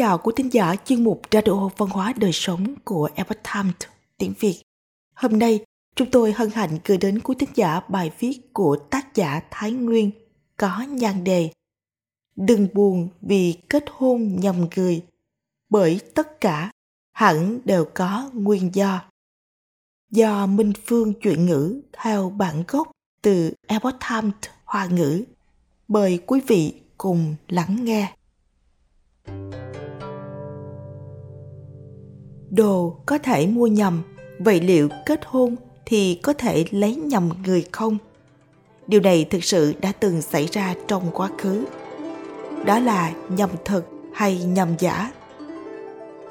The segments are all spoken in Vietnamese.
chào của thính giả chuyên mục Radio Văn hóa Đời Sống của Epoch Times tiếng Việt. Hôm nay, chúng tôi hân hạnh gửi đến quý thính giả bài viết của tác giả Thái Nguyên có nhan đề Đừng buồn vì kết hôn nhầm người, bởi tất cả hẳn đều có nguyên do. Do Minh Phương chuyển ngữ theo bản gốc từ Epoch Times Hoa ngữ. Mời quý vị cùng lắng nghe. Đồ có thể mua nhầm, vậy liệu kết hôn thì có thể lấy nhầm người không? Điều này thực sự đã từng xảy ra trong quá khứ. Đó là nhầm thật hay nhầm giả?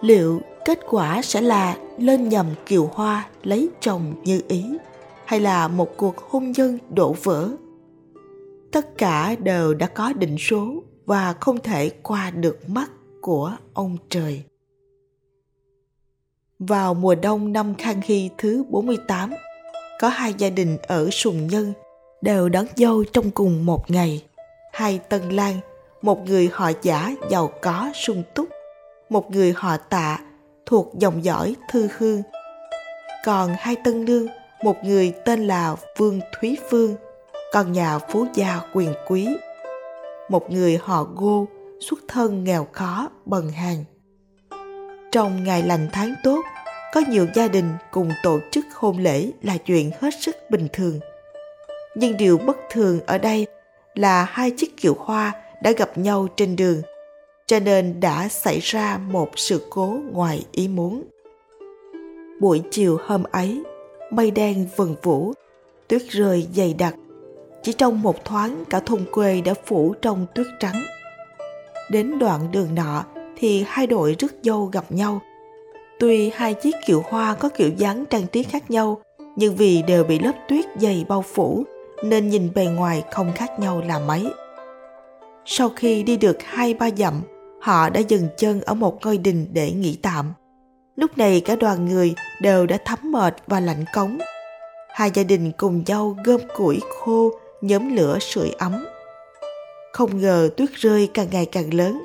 Liệu kết quả sẽ là lên nhầm kiều hoa lấy chồng như ý hay là một cuộc hôn nhân đổ vỡ? Tất cả đều đã có định số và không thể qua được mắt của ông trời. Vào mùa đông năm Khang Hy thứ 48, có hai gia đình ở Sùng Nhân đều đón dâu trong cùng một ngày. Hai tân lang, một người họ giả giàu có sung túc, một người họ tạ thuộc dòng dõi thư hương. Còn hai tân nương, một người tên là Vương Thúy Phương, con nhà phú gia quyền quý. Một người họ Ngô, xuất thân nghèo khó, bần hàng. Trong ngày lành tháng tốt, có nhiều gia đình cùng tổ chức hôn lễ là chuyện hết sức bình thường. Nhưng điều bất thường ở đây là hai chiếc kiệu hoa đã gặp nhau trên đường, cho nên đã xảy ra một sự cố ngoài ý muốn. Buổi chiều hôm ấy, mây đen vần vũ, tuyết rơi dày đặc. Chỉ trong một thoáng cả thôn quê đã phủ trong tuyết trắng. Đến đoạn đường nọ thì hai đội rước dâu gặp nhau. Tuy hai chiếc kiệu hoa có kiểu dáng trang trí khác nhau, nhưng vì đều bị lớp tuyết dày bao phủ nên nhìn bề ngoài không khác nhau là mấy. Sau khi đi được hai ba dặm, họ đã dừng chân ở một ngôi đình để nghỉ tạm. Lúc này cả đoàn người đều đã thấm mệt và lạnh cống. Hai gia đình cùng nhau gom củi khô, nhóm lửa sưởi ấm. Không ngờ tuyết rơi càng ngày càng lớn.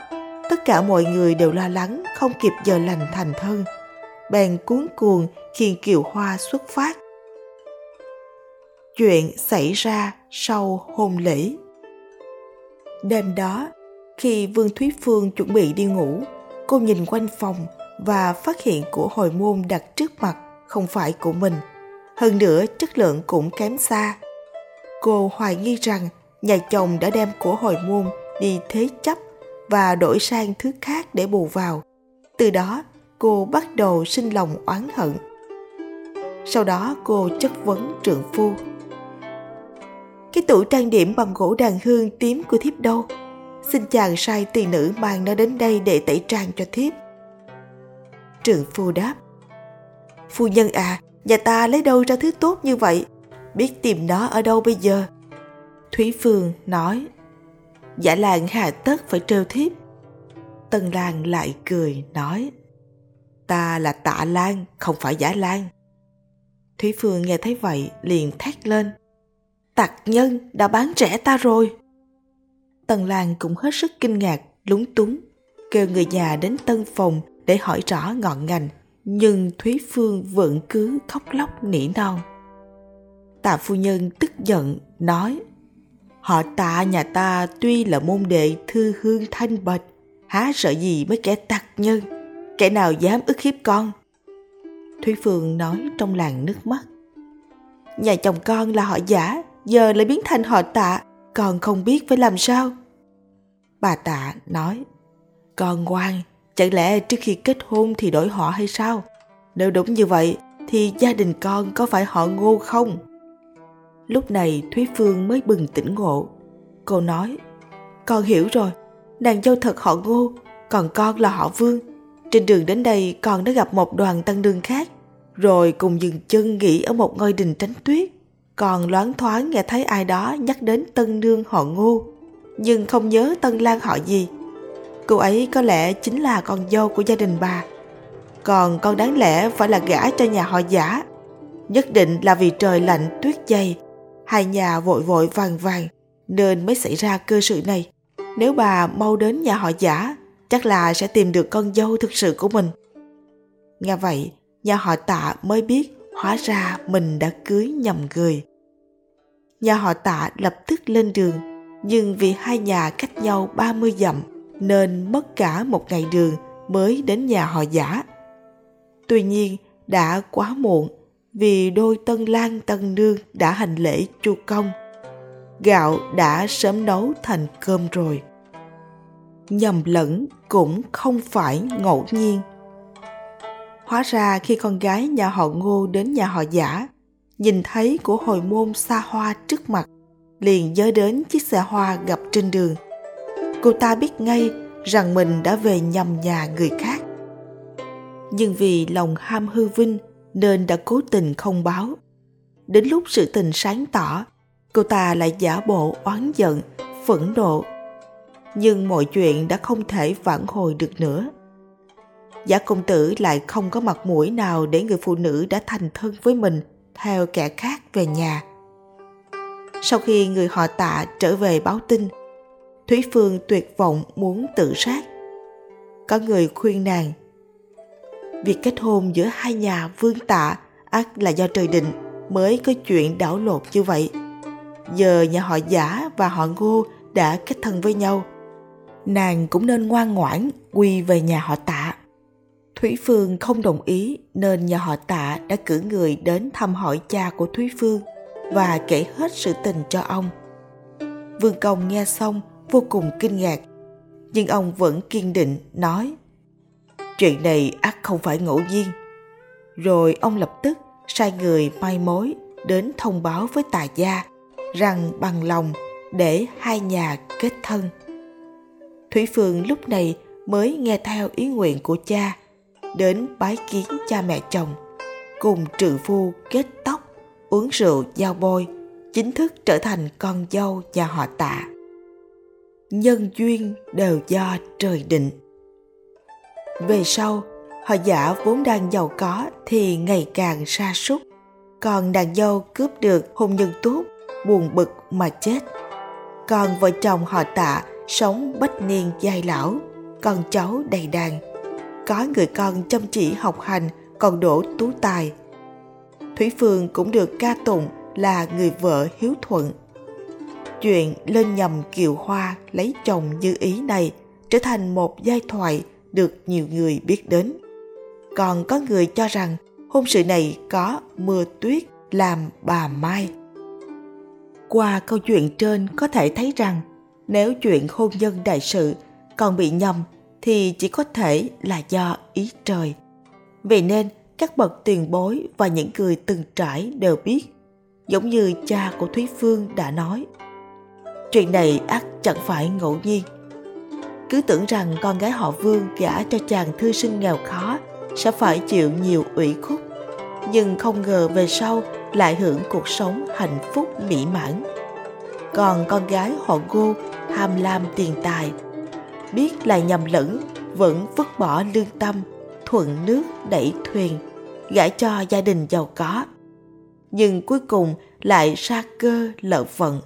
Tất cả mọi người đều lo lắng không kịp giờ lành thành thân. Bèn cuốn cuồng khiên kiều hoa xuất phát. Chuyện xảy ra sau hôn lễ. Đêm đó, khi Vương Thúy Phương chuẩn bị đi ngủ, cô nhìn quanh phòng và phát hiện của hồi môn đặt trước mặt không phải của mình. Hơn nữa chất lượng cũng kém xa. Cô hoài nghi rằng nhà chồng đã đem của hồi môn đi thế chấp và đổi sang thứ khác để bù vào. Từ đó cô bắt đầu sinh lòng oán hận. Sau đó cô chất vấn trượng phu. Cái tủ trang điểm bằng gỗ đàn hương tím của thiếp đâu? Xin chàng sai tỳ nữ mang nó đến đây để tẩy trang cho thiếp. Trượng phu đáp. Phu nhân à, nhà ta lấy đâu ra thứ tốt như vậy? Biết tìm nó ở đâu bây giờ? Thúy Phương nói. Giả làng hà tất phải trêu thiếp. Tân Lan lại cười nói. Ta là tạ Lan, không phải giả Lan. Thúy Phương nghe thấy vậy liền thét lên. Tặc nhân đã bán rẻ ta rồi. Tần Lan cũng hết sức kinh ngạc, lúng túng, kêu người nhà đến tân phòng để hỏi rõ ngọn ngành, nhưng Thúy Phương vẫn cứ khóc lóc nỉ non. Tạ phu nhân tức giận, nói Họ tạ nhà ta tuy là môn đệ thư hương thanh bạch, há sợ gì mấy kẻ tặc nhân, kẻ nào dám ức hiếp con. Thúy Phương nói trong làng nước mắt. Nhà chồng con là họ giả, giờ lại biến thành họ tạ, con không biết phải làm sao. Bà tạ nói, con ngoan, chẳng lẽ trước khi kết hôn thì đổi họ hay sao? Nếu đúng như vậy, thì gia đình con có phải họ ngô không? Lúc này Thúy Phương mới bừng tỉnh ngộ. Cô nói, con hiểu rồi, nàng dâu thật họ ngô, còn con là họ vương. Trên đường đến đây con đã gặp một đoàn tăng đương khác, rồi cùng dừng chân nghỉ ở một ngôi đình tránh tuyết. Còn loáng thoáng nghe thấy ai đó nhắc đến tân nương họ ngô, nhưng không nhớ tân lan họ gì. Cô ấy có lẽ chính là con dâu của gia đình bà. Còn con đáng lẽ phải là gả cho nhà họ giả. Nhất định là vì trời lạnh tuyết dày, hai nhà vội vội vàng vàng nên mới xảy ra cơ sự này. Nếu bà mau đến nhà họ giả, chắc là sẽ tìm được con dâu thực sự của mình. Nghe vậy, nhà họ tạ mới biết hóa ra mình đã cưới nhầm người. Nhà họ tạ lập tức lên đường, nhưng vì hai nhà cách nhau 30 dặm nên mất cả một ngày đường mới đến nhà họ giả. Tuy nhiên, đã quá muộn vì đôi tân lang tân nương đã hành lễ chu công. Gạo đã sớm nấu thành cơm rồi. Nhầm lẫn cũng không phải ngẫu nhiên. Hóa ra khi con gái nhà họ ngô đến nhà họ giả, nhìn thấy của hồi môn xa hoa trước mặt, liền nhớ đến chiếc xe hoa gặp trên đường. Cô ta biết ngay rằng mình đã về nhầm nhà người khác. Nhưng vì lòng ham hư vinh nên đã cố tình không báo. Đến lúc sự tình sáng tỏ, cô ta lại giả bộ oán giận, phẫn nộ. Nhưng mọi chuyện đã không thể vãn hồi được nữa. Giả công tử lại không có mặt mũi nào để người phụ nữ đã thành thân với mình theo kẻ khác về nhà. Sau khi người họ tạ trở về báo tin, Thúy Phương tuyệt vọng muốn tự sát. Có người khuyên nàng Việc kết hôn giữa hai nhà vương tạ ác là do trời định mới có chuyện đảo lộn như vậy. Giờ nhà họ giả và họ ngô đã kết thân với nhau. Nàng cũng nên ngoan ngoãn quy về nhà họ tạ. Thúy Phương không đồng ý nên nhà họ tạ đã cử người đến thăm hỏi cha của Thúy Phương và kể hết sự tình cho ông. Vương Công nghe xong vô cùng kinh ngạc, nhưng ông vẫn kiên định nói chuyện này ắt không phải ngẫu nhiên. Rồi ông lập tức sai người mai mối đến thông báo với tà gia rằng bằng lòng để hai nhà kết thân. Thủy Phương lúc này mới nghe theo ý nguyện của cha, đến bái kiến cha mẹ chồng, cùng trừ phu kết tóc, uống rượu giao bôi, chính thức trở thành con dâu nhà họ tạ. Nhân duyên đều do trời định. Về sau, họ giả vốn đang giàu có thì ngày càng sa sút. Còn nàng dâu cướp được hôn nhân tốt buồn bực mà chết. Còn vợ chồng họ tạ sống bách niên giai lão con cháu đầy đàn. Có người con chăm chỉ học hành còn đổ tú tài. Thủy phương cũng được ca tụng là người vợ hiếu thuận. Chuyện lên nhầm kiều hoa lấy chồng như ý này trở thành một giai thoại được nhiều người biết đến. Còn có người cho rằng hôn sự này có mưa tuyết làm bà Mai. Qua câu chuyện trên có thể thấy rằng nếu chuyện hôn nhân đại sự còn bị nhầm thì chỉ có thể là do ý trời. Vì nên các bậc tiền bối và những người từng trải đều biết, giống như cha của Thúy Phương đã nói. Chuyện này ắt chẳng phải ngẫu nhiên cứ tưởng rằng con gái họ Vương gả cho chàng thư sinh nghèo khó sẽ phải chịu nhiều ủy khúc, Nhưng không ngờ về sau lại hưởng cuộc sống hạnh phúc mỹ mãn. Còn con gái họ Ngô tham lam tiền tài, biết là nhầm lẫn, vẫn vứt bỏ lương tâm, thuận nước đẩy thuyền, gả cho gia đình giàu có. Nhưng cuối cùng lại sa cơ lỡ vận,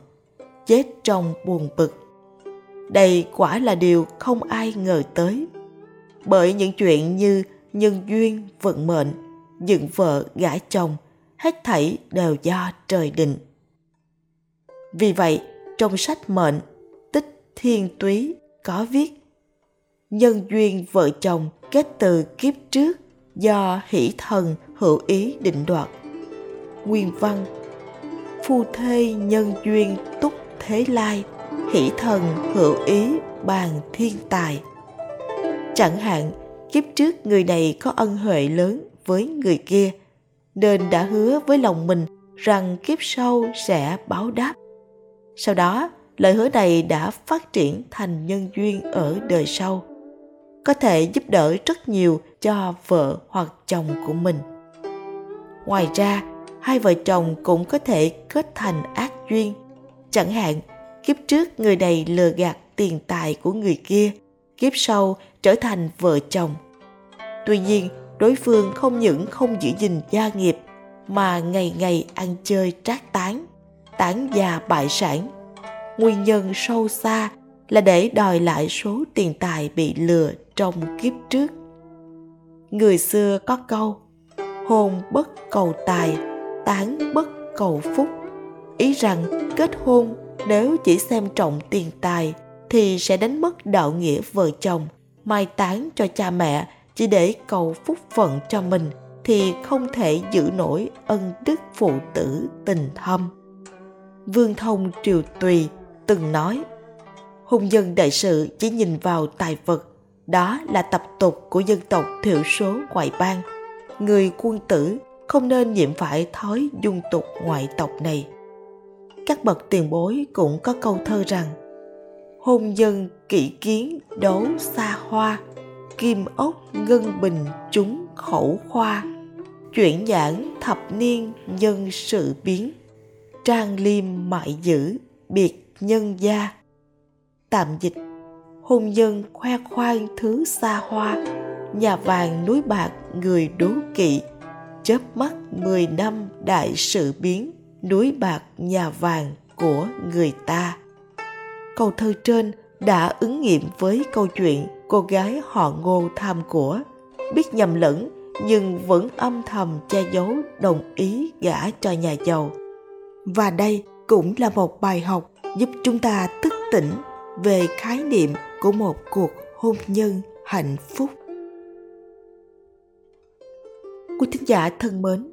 chết trong buồn bực đây quả là điều không ai ngờ tới. Bởi những chuyện như nhân duyên, vận mệnh, dựng vợ, gả chồng, hết thảy đều do trời định. Vì vậy, trong sách mệnh, tích thiên túy có viết Nhân duyên vợ chồng kết từ kiếp trước do hỷ thần hữu ý định đoạt. Nguyên văn Phu thê nhân duyên túc thế lai hỷ thần hữu ý bàn thiên tài. Chẳng hạn, kiếp trước người này có ân huệ lớn với người kia, nên đã hứa với lòng mình rằng kiếp sau sẽ báo đáp. Sau đó, lời hứa này đã phát triển thành nhân duyên ở đời sau, có thể giúp đỡ rất nhiều cho vợ hoặc chồng của mình. Ngoài ra, hai vợ chồng cũng có thể kết thành ác duyên. Chẳng hạn kiếp trước người này lừa gạt tiền tài của người kia kiếp sau trở thành vợ chồng tuy nhiên đối phương không những không giữ gìn gia nghiệp mà ngày ngày ăn chơi trác tán tán già bại sản nguyên nhân sâu xa là để đòi lại số tiền tài bị lừa trong kiếp trước. Người xưa có câu hôn bất cầu tài, tán bất cầu phúc. Ý rằng kết hôn nếu chỉ xem trọng tiền tài thì sẽ đánh mất đạo nghĩa vợ chồng, mai táng cho cha mẹ chỉ để cầu phúc phận cho mình thì không thể giữ nổi ân đức phụ tử tình thâm. Vương Thông Triều Tùy từng nói hôn dân đại sự chỉ nhìn vào tài vật đó là tập tục của dân tộc thiểu số ngoại bang người quân tử không nên nhiễm phải thói dung tục ngoại tộc này các bậc tiền bối cũng có câu thơ rằng, hôn nhân kỹ kiến đấu xa hoa, kim ốc ngân bình chúng khẩu khoa, chuyển giảng thập niên nhân sự biến, trang liêm mại dữ biệt nhân gia. Tạm dịch, hôn nhân khoe khoang thứ xa hoa, nhà vàng núi bạc người đố kỵ, chớp mắt mười năm đại sự biến núi bạc nhà vàng của người ta. Câu thơ trên đã ứng nghiệm với câu chuyện cô gái họ ngô tham của. Biết nhầm lẫn, nhưng vẫn âm thầm che giấu đồng ý gả cho nhà giàu. Và đây cũng là một bài học giúp chúng ta thức tỉnh về khái niệm của một cuộc hôn nhân hạnh phúc. Quý thính giả thân mến